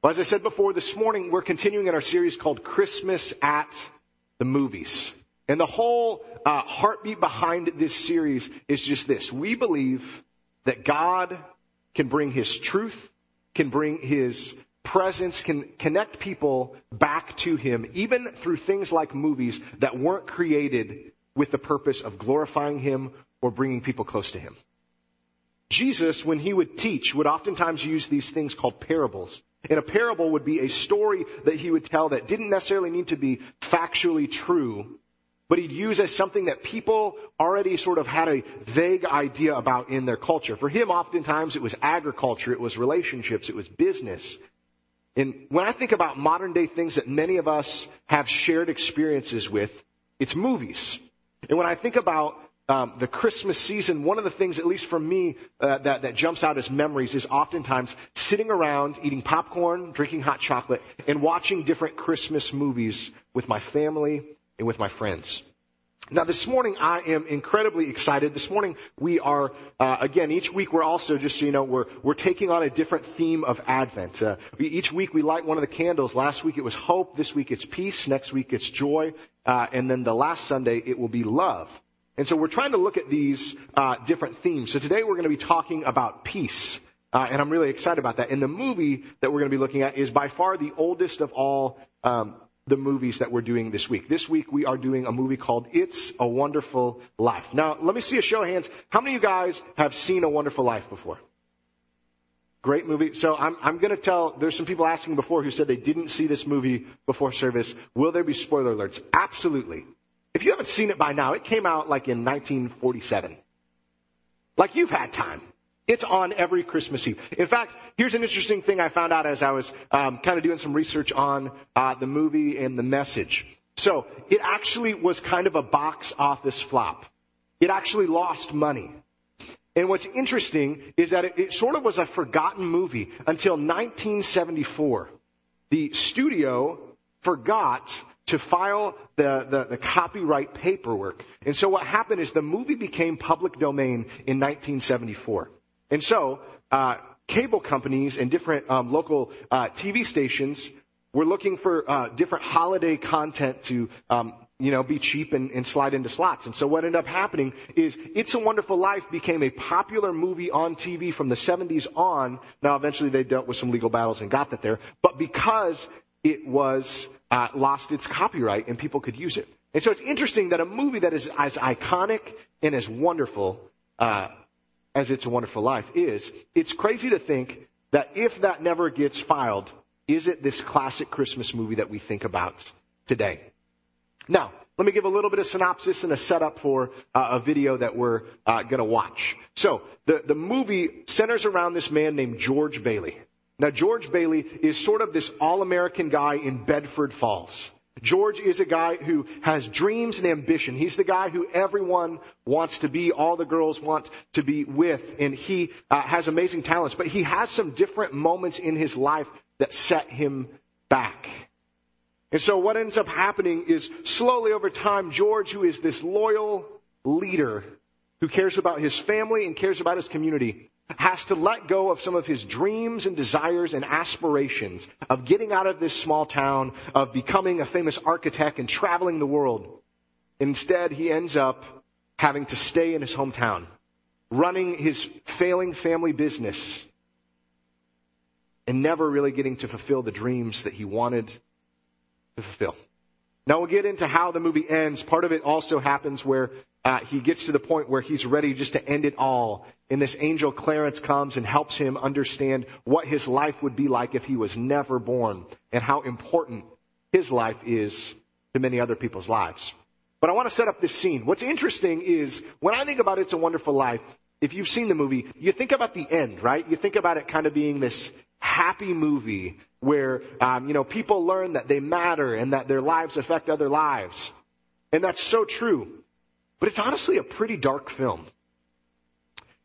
Well, as I said before, this morning we're continuing in our series called Christmas at the Movies. And the whole uh, heartbeat behind this series is just this. We believe that God can bring His truth, can bring His presence, can connect people back to Him, even through things like movies that weren't created with the purpose of glorifying Him or bringing people close to Him. Jesus, when He would teach, would oftentimes use these things called parables and a parable would be a story that he would tell that didn't necessarily need to be factually true, but he'd use as something that people already sort of had a vague idea about in their culture. For him, oftentimes it was agriculture, it was relationships, it was business. And when I think about modern day things that many of us have shared experiences with, it's movies. And when I think about um, the Christmas season, one of the things, at least for me, uh, that, that jumps out as memories is oftentimes sitting around eating popcorn, drinking hot chocolate, and watching different Christmas movies with my family and with my friends. Now this morning I am incredibly excited. This morning we are, uh, again, each week we're also, just so you know, we're, we're taking on a different theme of Advent. Uh, we, each week we light one of the candles. Last week it was hope. This week it's peace. Next week it's joy. Uh, and then the last Sunday it will be love. And so we're trying to look at these uh, different themes. So today we're going to be talking about peace. Uh, and I'm really excited about that. And the movie that we're going to be looking at is by far the oldest of all um, the movies that we're doing this week. This week we are doing a movie called It's a Wonderful Life. Now, let me see a show of hands. How many of you guys have seen A Wonderful Life before? Great movie. So I'm, I'm going to tell, there's some people asking before who said they didn't see this movie before service. Will there be spoiler alerts? Absolutely. If you haven't seen it by now, it came out like in 1947. Like you've had time. It's on every Christmas Eve. In fact, here's an interesting thing I found out as I was um, kind of doing some research on uh, the movie and the message. So it actually was kind of a box office flop. It actually lost money. And what's interesting is that it, it sort of was a forgotten movie until 1974. The studio forgot to file the, the, the, copyright paperwork. And so what happened is the movie became public domain in 1974. And so, uh, cable companies and different um, local uh, TV stations were looking for uh, different holiday content to um, you know, be cheap and, and, slide into slots. And so what ended up happening is It's a Wonderful Life became a popular movie on TV from the 70s on. Now eventually they dealt with some legal battles and got that there. But because it was uh, lost its copyright and people could use it. And so it's interesting that a movie that is as iconic and as wonderful uh, as It's a Wonderful Life is, it's crazy to think that if that never gets filed, is it this classic Christmas movie that we think about today? Now, let me give a little bit of synopsis and a setup for uh, a video that we're uh, going to watch. So, the, the movie centers around this man named George Bailey. Now, George Bailey is sort of this all-American guy in Bedford Falls. George is a guy who has dreams and ambition. He's the guy who everyone wants to be, all the girls want to be with, and he uh, has amazing talents. But he has some different moments in his life that set him back. And so what ends up happening is slowly over time, George, who is this loyal leader who cares about his family and cares about his community, has to let go of some of his dreams and desires and aspirations of getting out of this small town, of becoming a famous architect and traveling the world. Instead, he ends up having to stay in his hometown, running his failing family business, and never really getting to fulfill the dreams that he wanted to fulfill. Now we'll get into how the movie ends. Part of it also happens where uh, he gets to the point where he's ready just to end it all. And this angel Clarence comes and helps him understand what his life would be like if he was never born and how important his life is to many other people's lives. But I want to set up this scene. What's interesting is when I think about It's a Wonderful Life, if you've seen the movie, you think about the end, right? You think about it kind of being this happy movie where, um, you know, people learn that they matter and that their lives affect other lives. And that's so true. But it's honestly a pretty dark film.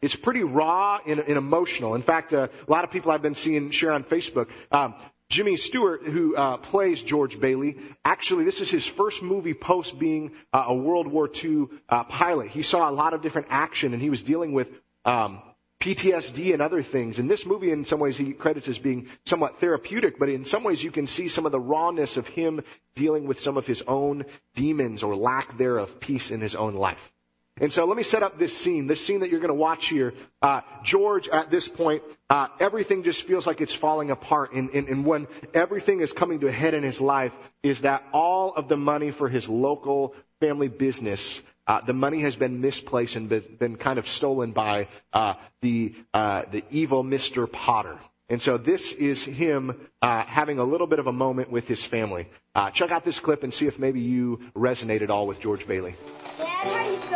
It's pretty raw and, and emotional. In fact, uh, a lot of people I've been seeing share on Facebook, um, Jimmy Stewart, who uh, plays George Bailey, actually this is his first movie post being uh, a World War II uh, pilot. He saw a lot of different action, and he was dealing with um, PTSD and other things. And this movie, in some ways, he credits as being somewhat therapeutic, but in some ways you can see some of the rawness of him dealing with some of his own demons or lack thereof peace in his own life. And so let me set up this scene, this scene that you're going to watch here. Uh, George, at this point, uh, everything just feels like it's falling apart. And, and, and when everything is coming to a head in his life, is that all of the money for his local family business uh, the money has been misplaced and been, been kind of stolen by uh, the uh, the evil Mr. Potter. And so this is him uh, having a little bit of a moment with his family. Uh, check out this clip and see if maybe you resonate at all with George Bailey. Dad,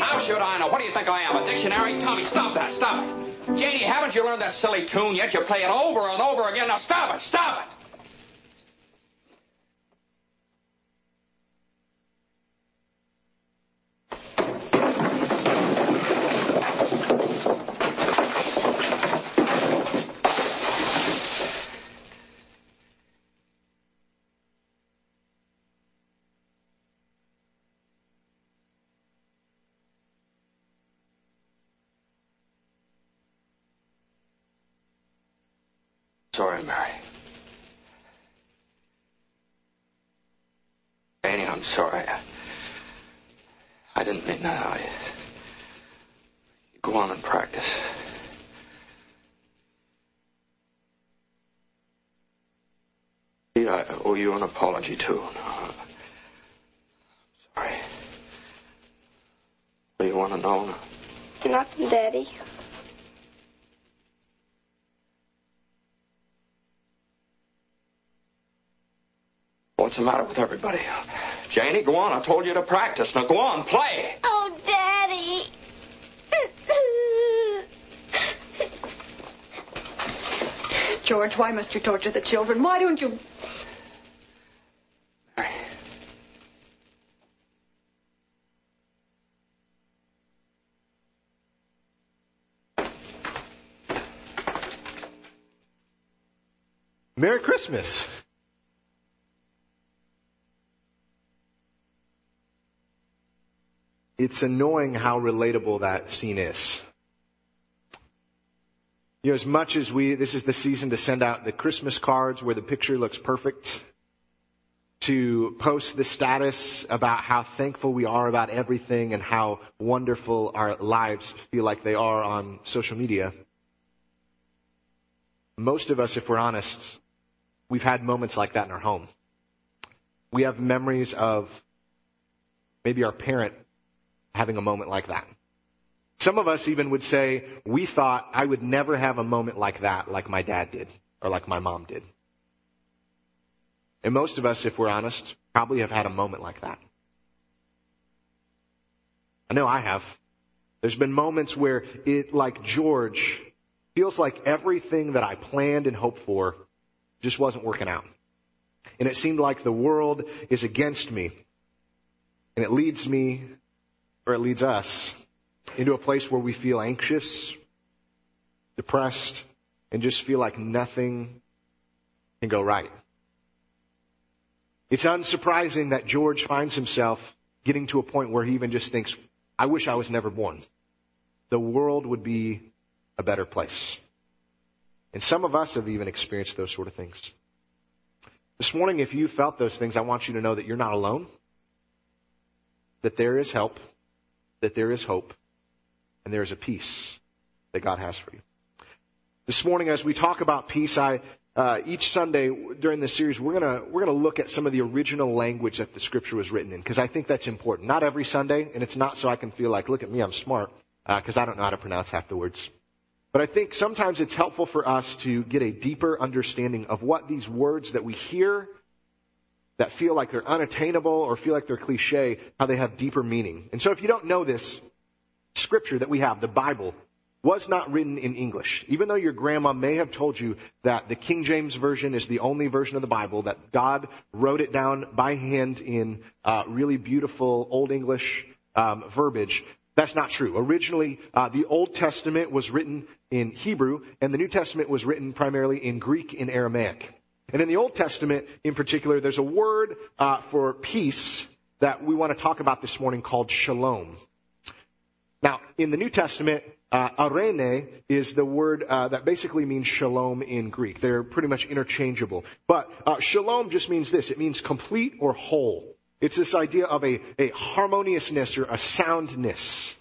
how should I know? What do you think I am, a dictionary? Tommy, stop that, stop it. Janie, haven't you learned that silly tune yet? You play it over and over again. Now stop it, stop it. Mary. Annie, I'm sorry. I, I didn't mean that. I, go on and practice. Pete, I owe you an apology, too. No, sorry. What do you want to know? Nothing, Daddy. The matter with everybody? Janie, go on. I told you to practice. Now go on, play. Oh, Daddy. George, why must you torture the children? Why don't you? Mary. Merry Christmas. It's annoying how relatable that scene is. You know, as much as we, this is the season to send out the Christmas cards where the picture looks perfect, to post the status about how thankful we are about everything and how wonderful our lives feel like they are on social media. Most of us, if we're honest, we've had moments like that in our home. We have memories of maybe our parent having a moment like that. Some of us even would say, we thought I would never have a moment like that, like my dad did, or like my mom did. And most of us, if we're honest, probably have had a moment like that. I know I have. There's been moments where it, like George, feels like everything that I planned and hoped for just wasn't working out. And it seemed like the world is against me. And it leads me, or it leads us, into a place where we feel anxious, depressed, and just feel like nothing can go right. It's unsurprising that George finds himself getting to a point where he even just thinks, I wish I was never born. The world would be a better place. And some of us have even experienced those sort of things. This morning, if you felt those things, I want you to know that you're not alone, that there is help, that there is hope, and there is a peace that God has for you. This morning, as we talk about peace, I uh, each Sunday during this series, we're gonna we're gonna look at some of the original language that the Scripture was written in, because I think that's important. Not every Sunday, and it's not so I can feel like, look at me, I'm smart, because uh, I don't know how to pronounce half the words. But I think sometimes it's helpful for us to get a deeper understanding of what these words that we hear that feel like they're unattainable or feel like they're cliche, how they have deeper meaning. And so if you don't know this, scripture that we have, the Bible, was not written in English. Even though your grandma may have told you that the King James Version is the only version of the Bible, that God wrote it down by hand in uh, really beautiful Old English um, verbiage, that's not true. Originally, uh, the Old Testament was written in Hebrew, and the New Testament was written primarily in Greek and Aramaic. And in the Old Testament, in particular, there's a word uh, for peace that we want to talk about this morning called shalom. Now, in the New Testament, Uh, eirene is the word uh, that basically means shalom in Greek. They're pretty much interchangeable. But uh, shalom just means this. It means complete or whole. It's this idea of a, a harmoniousness or a soundness.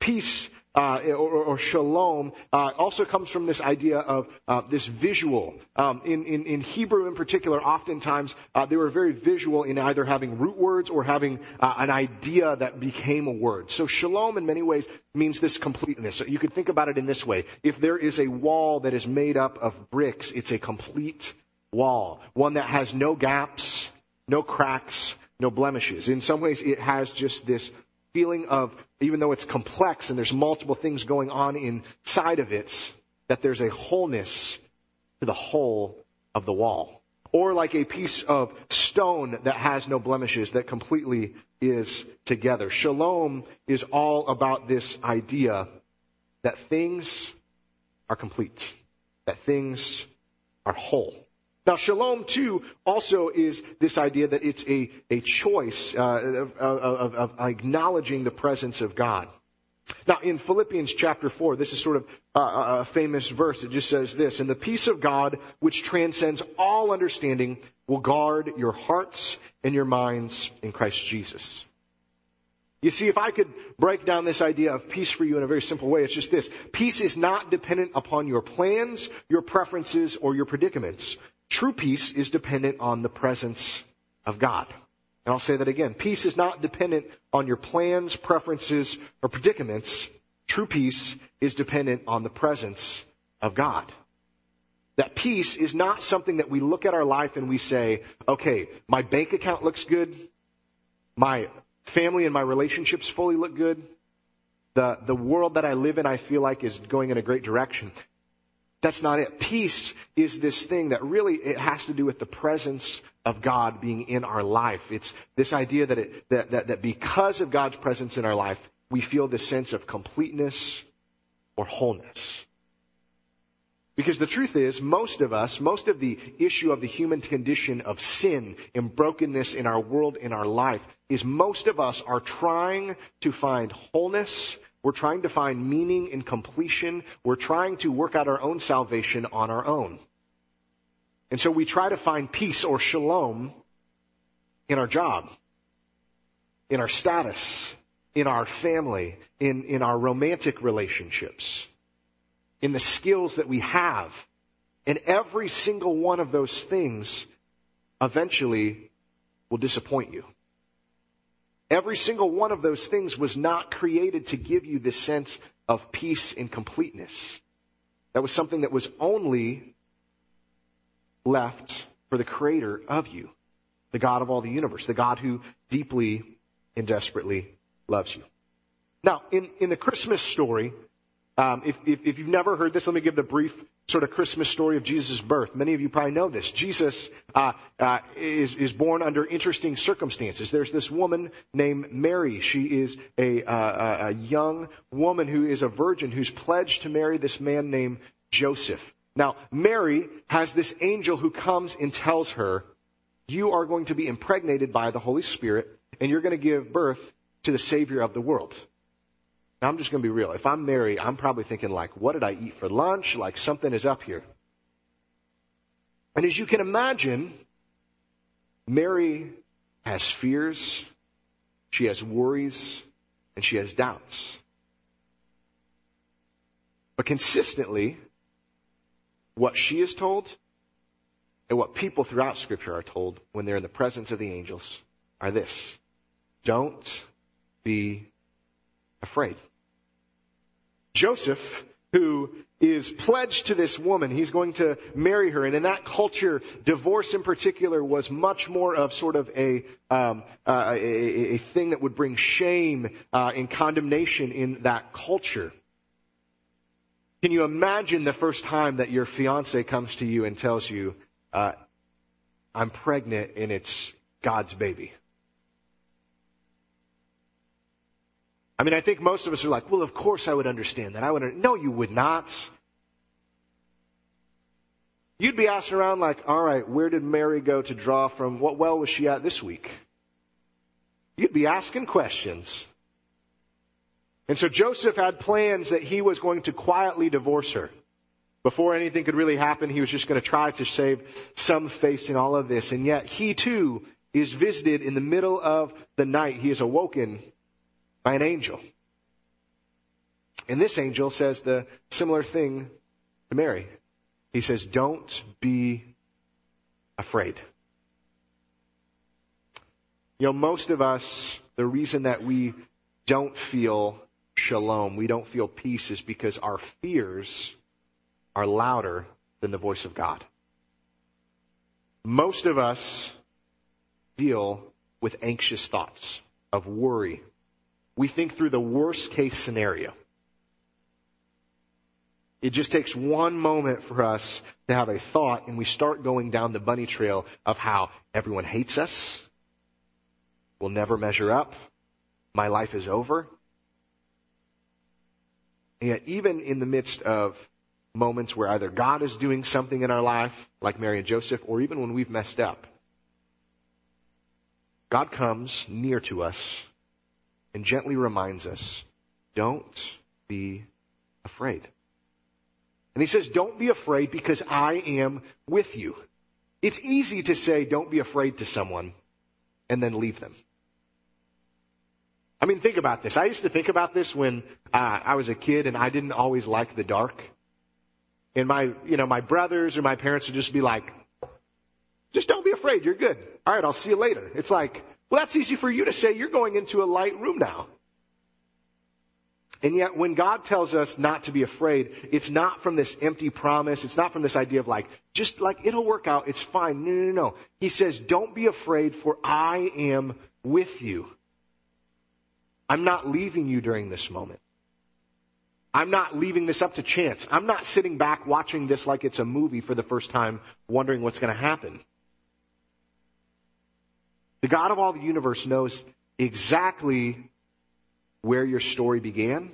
Peace uh, or, or, shalom uh, also comes from this idea of uh, this visual. Um, in, in, in, Hebrew, in particular, oftentimes uh, they were very visual in either having root words or having uh, an idea that became a word. So shalom, in many ways, means this completeness. So you could think about it in this way: if there is a wall that is made up of bricks, it's a complete wall, one that has no gaps, no cracks, no blemishes. In some ways, it has just this feeling of, even though it's complex and there's multiple things going on inside of it, that there's a wholeness to the whole of the wall. Or like a piece of stone that has no blemishes, that completely is together. Shalom is all about this idea that things are complete, that things are whole. Now, shalom too also is this idea that it's a, a choice uh, of, of, of, acknowledging the presence of God. Now, in Philippians chapter 4, this is sort of a, a famous verse. It just says this, And the peace of God, which transcends all understanding, will guard your hearts and your minds in Christ Jesus. You see, if I could break down this idea of peace for you in a very simple way, it's just this. Peace is not dependent upon your plans, your preferences, or your predicaments. True peace is dependent on the presence of God. And I'll say that again. Peace is not dependent on your plans, preferences, or predicaments. True peace is dependent on the presence of God. That peace is not something that we look at our life and we say, okay, my bank account looks good. My family and my relationships fully look good. The, the world that I live in, I feel like is going in a great direction. That's not it. Peace is this thing that really it has to do with the presence of God being in our life. It's this idea that, it, that, that, that because of God's presence in our life, we feel this sense of completeness or wholeness. Because the truth is, most of us, most of the issue of the human condition of sin and brokenness in our world, in our life, is most of us are trying to find wholeness we're trying to find meaning and completion. We're trying to work out our own salvation on our own. And so we try to find peace or shalom in our job, in our status, in our family, in, in our romantic relationships, in the skills that we have. And every single one of those things eventually will disappoint you. Every single one of those things was not created to give you this sense of peace and completeness. That was something that was only left for the creator of you, the God of all the universe, the God who deeply and desperately loves you. Now, in, in the Christmas story, um, if, if, if, you've never heard this, let me give the brief sort of Christmas story of Jesus' birth. Many of you probably know this. Jesus uh, uh, is, is born under interesting circumstances. There's this woman named Mary. She is a, uh, a young woman who is a virgin who's pledged to marry this man named Joseph. Now, Mary has this angel who comes and tells her, you are going to be impregnated by the Holy Spirit and you're going to give birth to the Savior of the world. Now I'm just going to be real. If I'm Mary, I'm probably thinking like, what did I eat for lunch? Like something is up here. And as you can imagine, Mary has fears, she has worries, and she has doubts. But consistently, what she is told and what people throughout scripture are told when they're in the presence of the angels are this. Don't be afraid. Joseph, who is pledged to this woman. He's going to marry her. And in that culture, divorce in particular was much more of sort of a, um, uh, a, a, thing that would bring shame uh, and condemnation in that culture. Can you imagine the first time that your fiance comes to you and tells you, uh, I'm pregnant and it's God's baby? I mean, I think most of us are like, well, of course I would understand that. I would, no, you would not. You'd be asking around like, all right, where did Mary go to draw from? What well was she at this week? You'd be asking questions. And so Joseph had plans that he was going to quietly divorce her. Before anything could really happen, he was just going to try to save some face in all of this. And yet he too is visited in the middle of the night. He is awoken by an angel. And this angel says the similar thing to Mary. He says, don't be afraid. You know, most of us, the reason that we don't feel shalom, we don't feel peace is because our fears are louder than the voice of God. Most of us deal with anxious thoughts of worry. We think through the worst case scenario. It just takes one moment for us to have a thought and we start going down the bunny trail of how everyone hates us. We'll never measure up. My life is over. And yet even in the midst of moments where either God is doing something in our life, like Mary and Joseph, or even when we've messed up, God comes near to us and gently reminds us, don't be afraid. And he says, don't be afraid because I am with you. It's easy to say, don't be afraid to someone and then leave them. I mean, think about this. I used to think about this when uh, I was a kid and I didn't always like the dark. And my, you know, my brothers or my parents would just be like, just don't be afraid. You're good. All right. I'll see you later. It's like, well, that's easy for you to say. You're going into a light room now. And yet when God tells us not to be afraid, it's not from this empty promise. It's not from this idea of like, just like it'll work out. It's fine. No, no, no. He says, don't be afraid for I am with you. I'm not leaving you during this moment. I'm not leaving this up to chance. I'm not sitting back watching this like it's a movie for the first time, wondering what's going to happen. The God of all the universe knows exactly where your story began,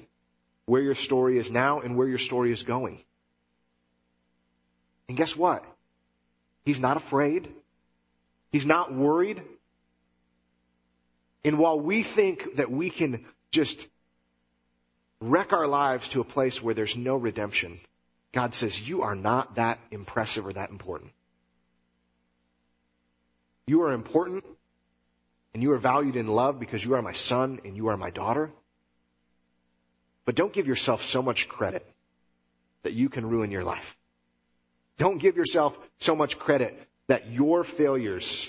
where your story is now, and where your story is going. And guess what? He's not afraid. He's not worried. And while we think that we can just wreck our lives to a place where there's no redemption, God says, you are not that impressive or that important. You are important and you are valued in love because you are my son and you are my daughter. But don't give yourself so much credit that you can ruin your life. Don't give yourself so much credit that your failures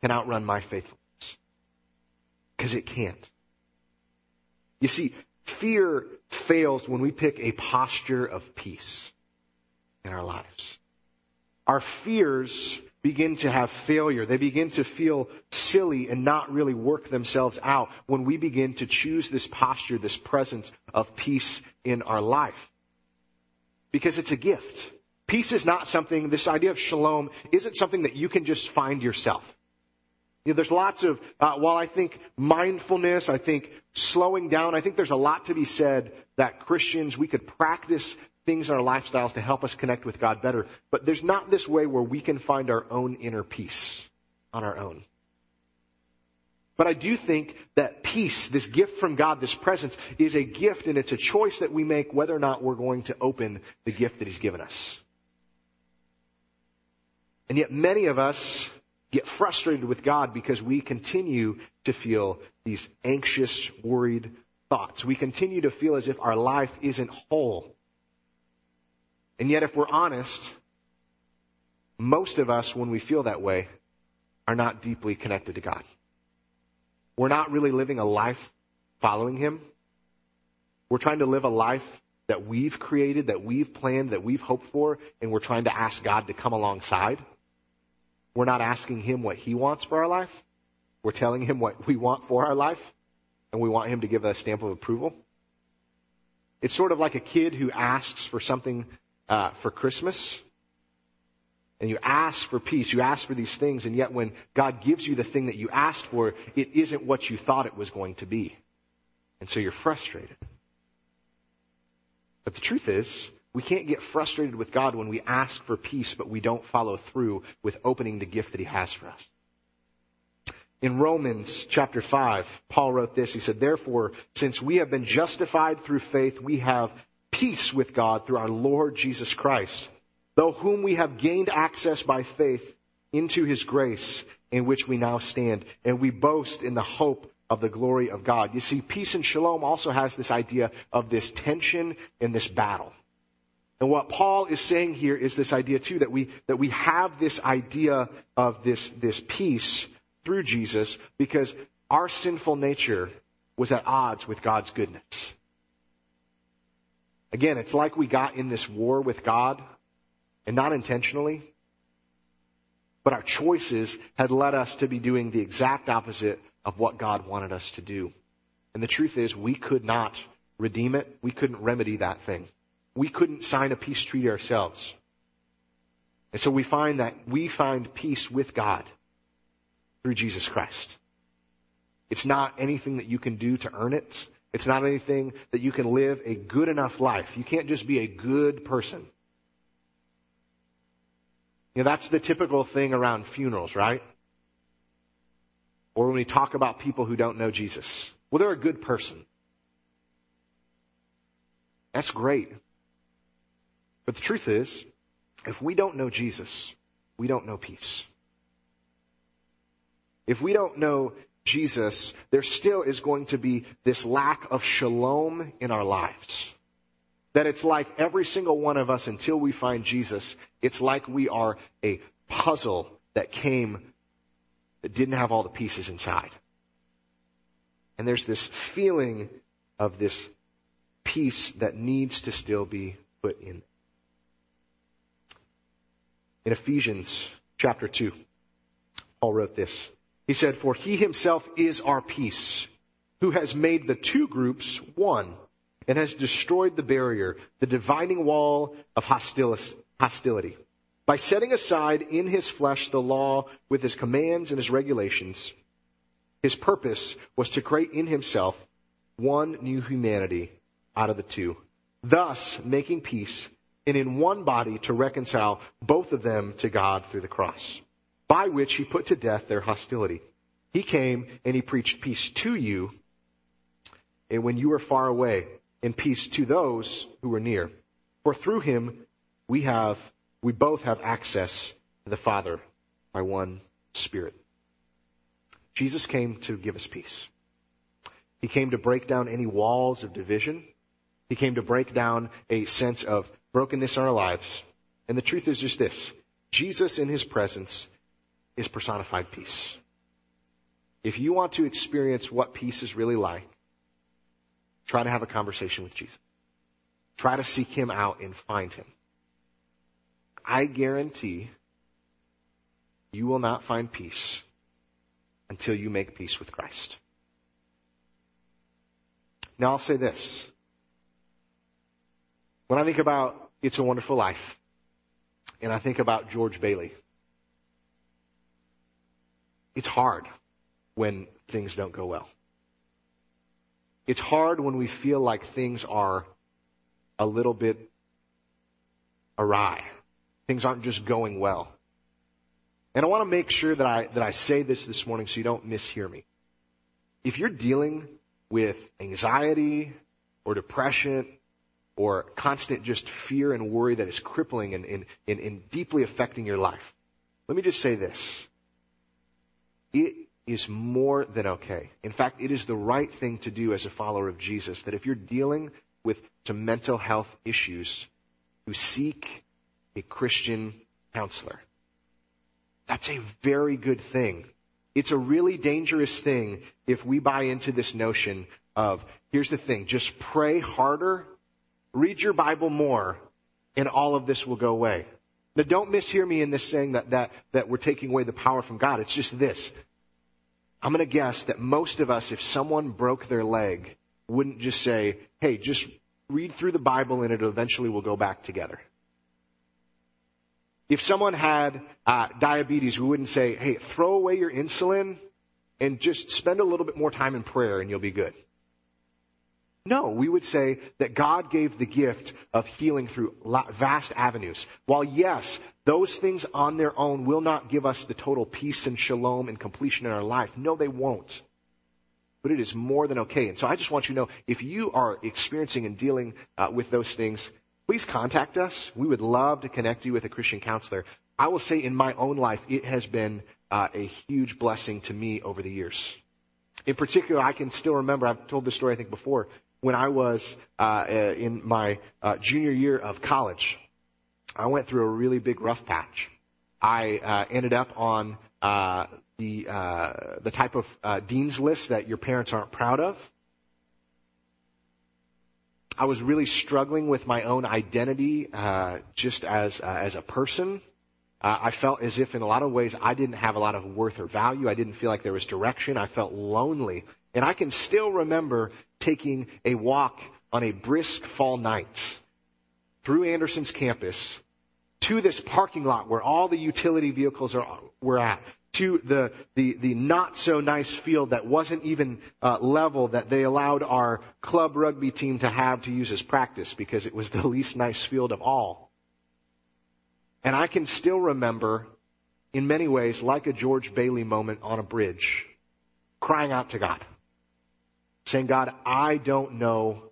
can outrun my faithfulness. Because it can't. You see, fear fails when we pick a posture of peace in our lives. Our fears begin to have failure. They begin to feel silly and not really work themselves out when we begin to choose this posture, this presence of peace in our life. Because it's a gift. Peace is not something, this idea of shalom isn't something that you can just find yourself. You know, there's lots of, uh, while I think mindfulness, I think slowing down, I think there's a lot to be said that Christians, we could practice things in our lifestyles to help us connect with God better. But there's not this way where we can find our own inner peace on our own. But I do think that peace, this gift from God, this presence, is a gift and it's a choice that we make whether or not we're going to open the gift that He's given us. And yet many of us get frustrated with God because we continue to feel these anxious, worried thoughts. We continue to feel as if our life isn't whole. And yet, if we're honest, most of us, when we feel that way, are not deeply connected to God. We're not really living a life following Him. We're trying to live a life that we've created, that we've planned, that we've hoped for, and we're trying to ask God to come alongside. We're not asking Him what He wants for our life. We're telling Him what we want for our life, and we want Him to give us a stamp of approval. It's sort of like a kid who asks for something uh, for Christmas, and you ask for peace, you ask for these things, and yet when God gives you the thing that you asked for, it isn't what you thought it was going to be. And so you're frustrated. But the truth is, we can't get frustrated with God when we ask for peace, but we don't follow through with opening the gift that He has for us. In Romans chapter 5, Paul wrote this. He said, Therefore, since we have been justified through faith, we have peace with God through our Lord Jesus Christ, though whom we have gained access by faith into his grace in which we now stand, and we boast in the hope of the glory of God. You see, peace and shalom also has this idea of this tension in this battle. And what Paul is saying here is this idea too, that we, that we have this idea of this, this peace through Jesus because our sinful nature was at odds with God's goodness. Again, it's like we got in this war with God and not intentionally, but our choices had led us to be doing the exact opposite of what God wanted us to do. And the truth is we could not redeem it. We couldn't remedy that thing we couldn't sign a peace treaty ourselves. And so we find that we find peace with God through Jesus Christ. It's not anything that you can do to earn it. It's not anything that you can live a good enough life. You can't just be a good person. You know, that's the typical thing around funerals, right? Or when we talk about people who don't know Jesus. Well, they're a good person. That's great. But the truth is, if we don't know Jesus, we don't know peace. If we don't know Jesus, there still is going to be this lack of shalom in our lives. That it's like every single one of us until we find Jesus, it's like we are a puzzle that came that didn't have all the pieces inside. And there's this feeling of this peace that needs to still be put in. In Ephesians chapter 2, Paul wrote this. He said, For he himself is our peace, who has made the two groups one, and has destroyed the barrier, the dividing wall of hostility. By setting aside in his flesh the law with his commands and his regulations, his purpose was to create in himself one new humanity out of the two, thus making peace and in one body to reconcile both of them to God through the cross, by which he put to death their hostility. He came and he preached peace to you, and when you were far away, and peace to those who were near. For through him we have, we both have access to the Father by one Spirit. Jesus came to give us peace. He came to break down any walls of division. He came to break down a sense of brokenness in our lives. And the truth is just this. Jesus in his presence is personified peace. If you want to experience what peace is really like, try to have a conversation with Jesus. Try to seek him out and find him. I guarantee you will not find peace until you make peace with Christ. Now I'll say this. When I think about it's a Wonderful Life. And I think about George Bailey. It's hard when things don't go well. It's hard when we feel like things are a little bit awry. Things aren't just going well. And I want to make sure that I, that I say this this morning so you don't mishear me. If you're dealing with anxiety or depression or constant just fear and worry that is crippling and, and, and, and deeply affecting your life. Let me just say this. It is more than okay. In fact, it is the right thing to do as a follower of Jesus that if you're dealing with some mental health issues, to seek a Christian counselor. That's a very good thing. It's a really dangerous thing if we buy into this notion of, here's the thing, just pray harder Read your Bible more and all of this will go away. Now don't mishear me in this saying that, that, that we're taking away the power from God. It's just this. I'm gonna guess that most of us, if someone broke their leg, wouldn't just say, hey, just read through the Bible and it eventually will go back together. If someone had uh, diabetes, we wouldn't say, hey, throw away your insulin and just spend a little bit more time in prayer and you'll be good. No, we would say that God gave the gift of healing through vast avenues. While yes, Those things on their own will not give us the total peace and shalom and completion in our life. No, they won't. But it is more than okay. And so I just want you to know, if you are experiencing and dealing uh, with those things, please contact us. We would love to connect you with a Christian counselor. I will say in my own life, it has been uh, a huge blessing to me over the years. In particular, I can still remember, I've told this story I think before, when I was uh, in my uh, junior year of college, I went through a really big rough patch. I uh, ended up on uh, the uh, the type of uh, dean's list that your parents aren't proud of. I was really struggling with my own identity, uh, just as uh, as a person. Uh, I felt as if, in a lot of ways, I didn't have a lot of worth or value. I didn't feel like there was direction. I felt lonely, and I can still remember taking a walk on a brisk fall night through Anderson's campus to this parking lot where all the utility vehicles are, were at, to the, the, the not so nice field that wasn't even uh, level that they allowed our club rugby team to have to use as practice because it was the least nice field of all. And I can still remember, in many ways, like a George Bailey moment on a bridge, crying out to God, saying, God, I don't know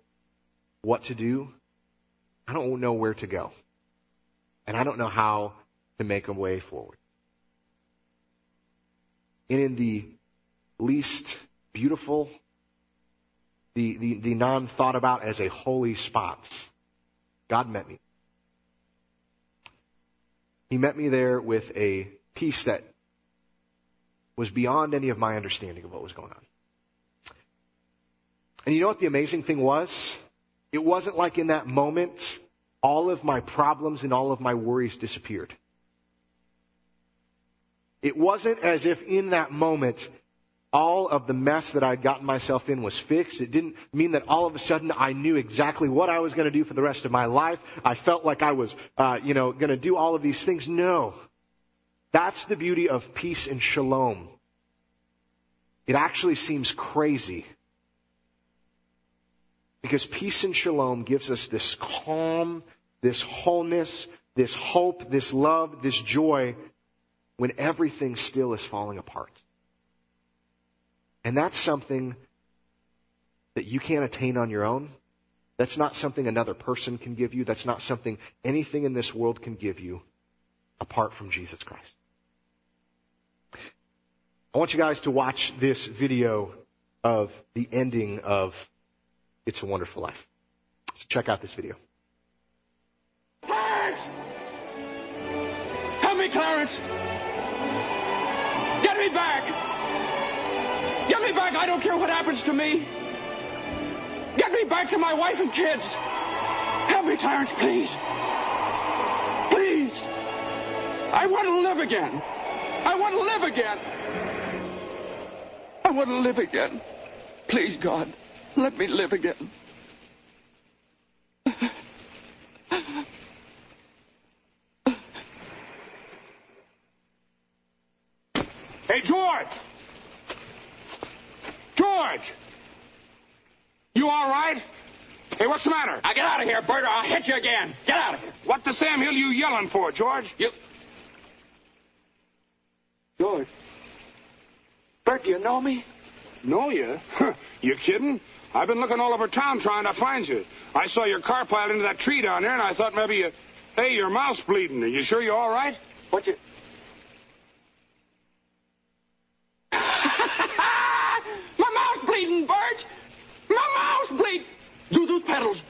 what to do. I don't know where to go. And I don't know how to make a way forward. And in the least beautiful, the, the, the non thought about as a holy spots, God met me. He met me there with a peace that was beyond any of my understanding of what was going on. And you know what the amazing thing was? It wasn't like in that moment all of my problems and all of my worries disappeared. It wasn't as if in that moment all of the mess that I'd gotten myself in was fixed. It didn't mean that all of a sudden I knew exactly what I was going to do for the rest of my life. I felt like I was, uh, you know, going to do all of these things. No. That's the beauty of peace and shalom. It actually seems crazy because peace and shalom gives us this calm, this wholeness, this hope, this love, this joy when everything still is falling apart. And that's something that you can't attain on your own. That's not something another person can give you. That's not something anything in this world can give you apart from Jesus Christ. I want you guys to watch this video of the ending of It's a Wonderful Life. So check out this video. Clarence! Help me, Clarence! Get me back! Get me back! I don't care what happens to me! Get me back to my wife and kids! Help me, Clarence, please! Please! I want to live again! I want to live again! I want to live again! Please, God, let me live again. Hey, George! George! You all right? Hey, what's the matter? I get out of here, Bert, or I'll hit you again. Get out of here. What the Sam Hill are you yelling for, George? You. George. Bert, do you know me? Know you? you kidding? I've been looking all over town trying to find you. I saw your car piled into that tree down there, and I thought maybe you. Hey, your mouth's bleeding. Are you sure you're all right? What you. My mouth's bleeding, Bert! My mouth's bleeding! Zuzu's petals!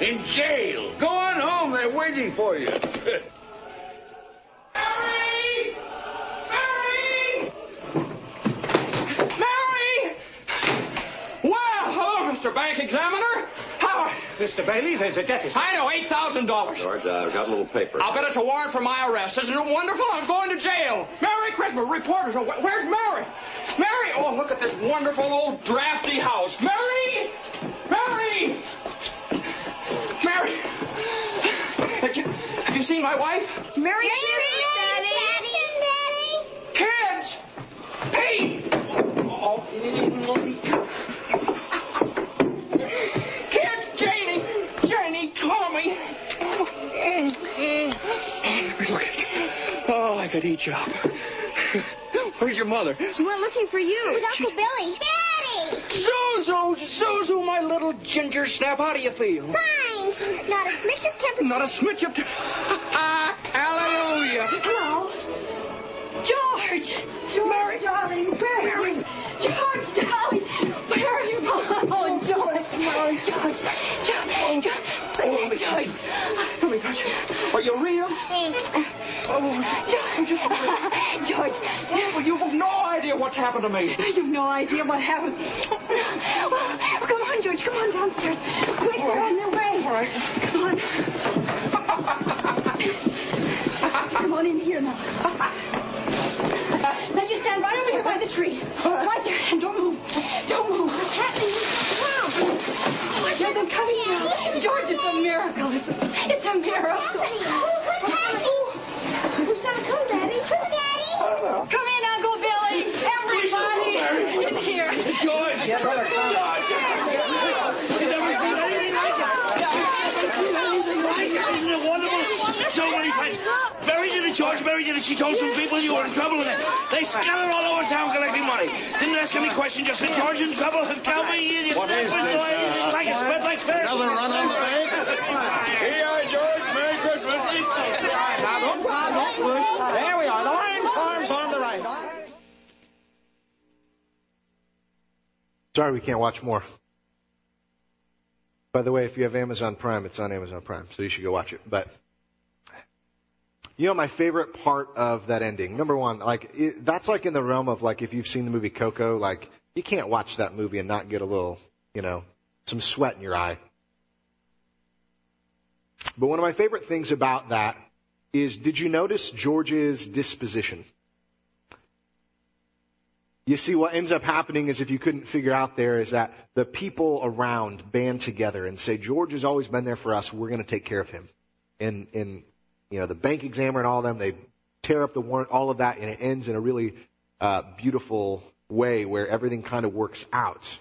In jail. Go on home. They're waiting for you. Mary! Mary! Mary! Well, hello, Mr. Bank Examiner. How? Mr. Bailey, there's a deficit. I know, eight thousand dollars. George, uh, I've got a little paper. I'll bet it's a warrant for my arrest. Isn't it wonderful? I'm going to jail. Merry Christmas. Reporters. Oh, where's Mary? Mary! Oh, look at this wonderful old drafty house. Mary! Mary! Have you, have you seen my wife? Mary Kids! Pete! Oh. Kids! Janie! Janie, call me! Look at Oh, I could eat you up. Where's your mother? She went looking for you. With Uncle Billy. Daddy! Zuzu! Zuzu, my little ginger snap, how do you feel? Fine. Not a smidge of temper. Not a smidge of... Hallelujah! Hello. George! George, darling, where you? George, darling, where are you? Oh, oh, oh George, George, George, George, George, Oh, oh Miss George. Let me you. Real? Oh, George, George, well, you have no idea what's happened to me. you have no idea what happened. Oh, come on, George, come on downstairs. Quick, they're on their way. All right. Come on. Come on in here now. Now you stand right over here by the tree. Right there, and don't move. Don't move. What's happening? Wow. I hear them coming now. George, it's a miracle. It's a, it's a miracle. What's happening? Who's gonna come, Daddy? Come, Daddy. Come in, Uncle Billy. Everybody in here. George! Isn't it wonderful? So many friends. Mary did it, George. Mary did. She told some people you were in trouble with it. They scattered all over town collecting money. Didn't ask any questions. Just said, George in trouble. And tell me, you What is this, uh, like a spread like fair. Another run on the bank? Here you are, George. Merry Christmas. Now, don't, now, don't push. There we are. The Lion Farm's on the right. Sorry we can't watch more. By the way, if you have Amazon Prime, it's on Amazon Prime, so you should go watch it. But you know, my favorite part of that ending, number one, like it, that's like in the realm of like if you've seen the movie Coco, like you can't watch that movie and not get a little, you know, some sweat in your eye. But one of my favorite things about that is, did you notice George's disposition? You see, what ends up happening is if you couldn't figure out there is that the people around band together and say, George has always been there for us. We're going to take care of him. And, and, you know, the bank examiner and all them, they tear up the warrant, all of that, and it ends in a really, uh, beautiful way where everything kind of works out.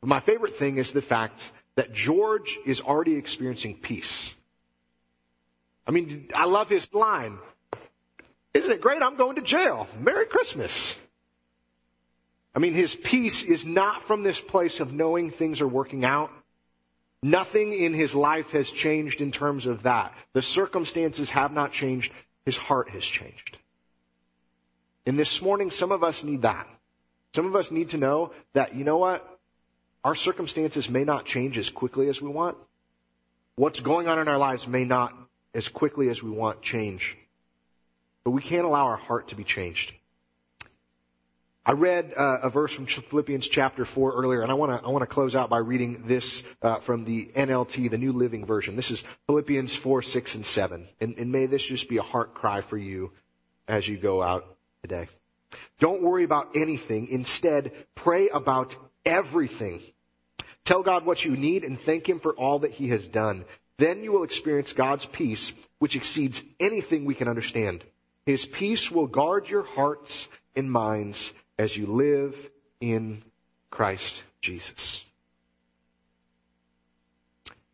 But my favorite thing is the fact that George is already experiencing peace. I mean, I love his line. Isn't it great? I'm going to jail. Merry Christmas. I mean, his peace is not from this place of knowing things are working out. Nothing in his life has changed in terms of that. The circumstances have not changed. His heart has changed. And this morning, some of us need that. Some of us need to know that, you know what? Our circumstances may not change as quickly as we want. What's going on in our lives may not as quickly as we want change. But we can't allow our heart to be changed. I read uh, a verse from Philippians chapter 4 earlier, and I want to I want to close out by reading this uh, from the NLT, the New Living Version. This is Philippians 4, 6, and 7. And, and may this just be a heart cry for you as you go out today. Don't worry about anything. Instead, pray about everything. Tell God what you need and thank Him for all that He has done. Then you will experience God's peace, which exceeds anything we can understand. His peace will guard your hearts and minds as you live in Christ Jesus.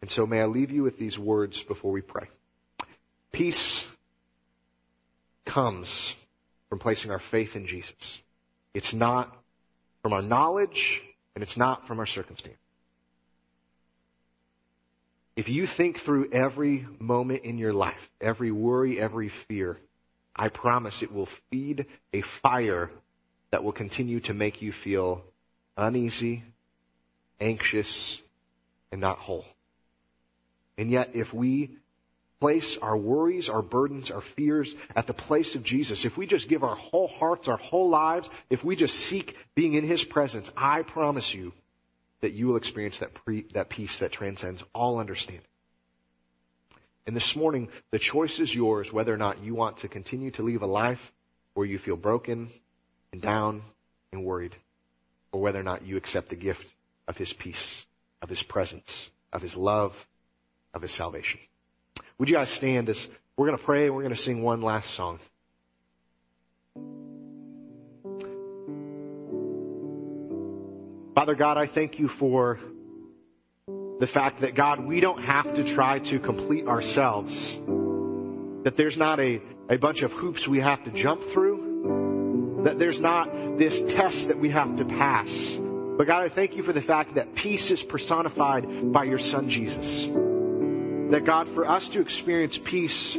And so may I leave you with these words before we pray. Peace comes from placing our faith in Jesus. It's not from our knowledge and it's not from our circumstance. If you think through every moment in your life, every worry, every fear, I promise it will feed a fire that will continue to make you feel uneasy, anxious, and not whole. And yet, if we place our worries, our burdens, our fears at the place of Jesus, if we just give our whole hearts, our whole lives, if we just seek being in His presence, I promise you that you will experience that, pre, that peace that transcends all understanding. And this morning, the choice is yours whether or not you want to continue to live a life where you feel broken and down and worried, or whether or not you accept the gift of His peace, of His presence, of His love, of His salvation. Would you guys stand as we're going to pray and we're going to sing one last song. Father God, I thank you for the fact that God, we don't have to try to complete ourselves. That there's not a, a bunch of hoops we have to jump through. That there's not this test that we have to pass. But God, I thank you for the fact that peace is personified by your son Jesus. That God, for us to experience peace,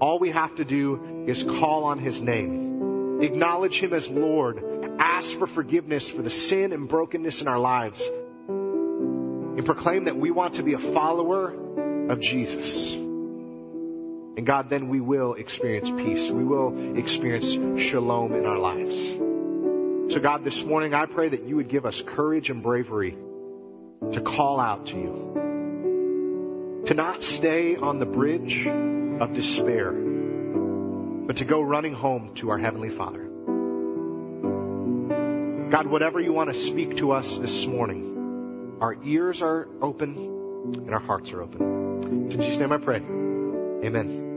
all we have to do is call on his name. Acknowledge him as Lord. Ask for forgiveness for the sin and brokenness in our lives and proclaim that we want to be a follower of Jesus. And God, then we will experience peace. We will experience shalom in our lives. So God, this morning I pray that you would give us courage and bravery to call out to you. To not stay on the bridge of despair, but to go running home to our Heavenly Father. God, whatever you want to speak to us this morning, our ears are open and our hearts are open. In Jesus' name I pray. Amen.